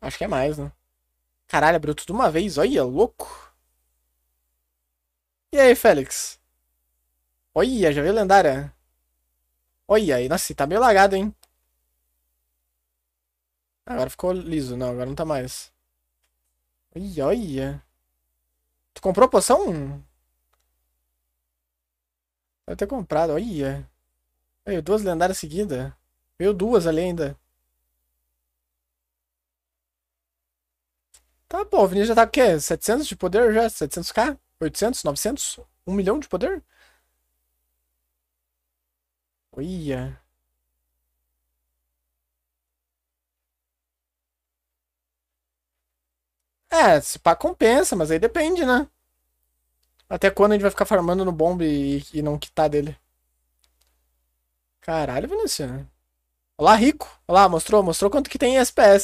Acho que é mais, né? Caralho, abriu tudo uma vez. Olha, louco. E aí, Félix? Olha, já veio lendária. Olha aí, nossa, tá meio lagado, hein? Agora ficou liso. Não, agora não tá mais. Olha, olha. Tu comprou poção? Deve ter comprado, olha. Veio duas lendárias seguidas. Veio duas ali ainda. Tá, pô, o Vinícius já tá o quê? 700 de poder já? 700k? 800? 900? 1 milhão de poder? Olha. É, se pá compensa, mas aí depende, né? Até quando a gente vai ficar farmando no bomb e, e não quitar dele? Caralho, Vinícius. Olha lá, rico. Olha lá, mostrou, mostrou quanto que tem em SPS.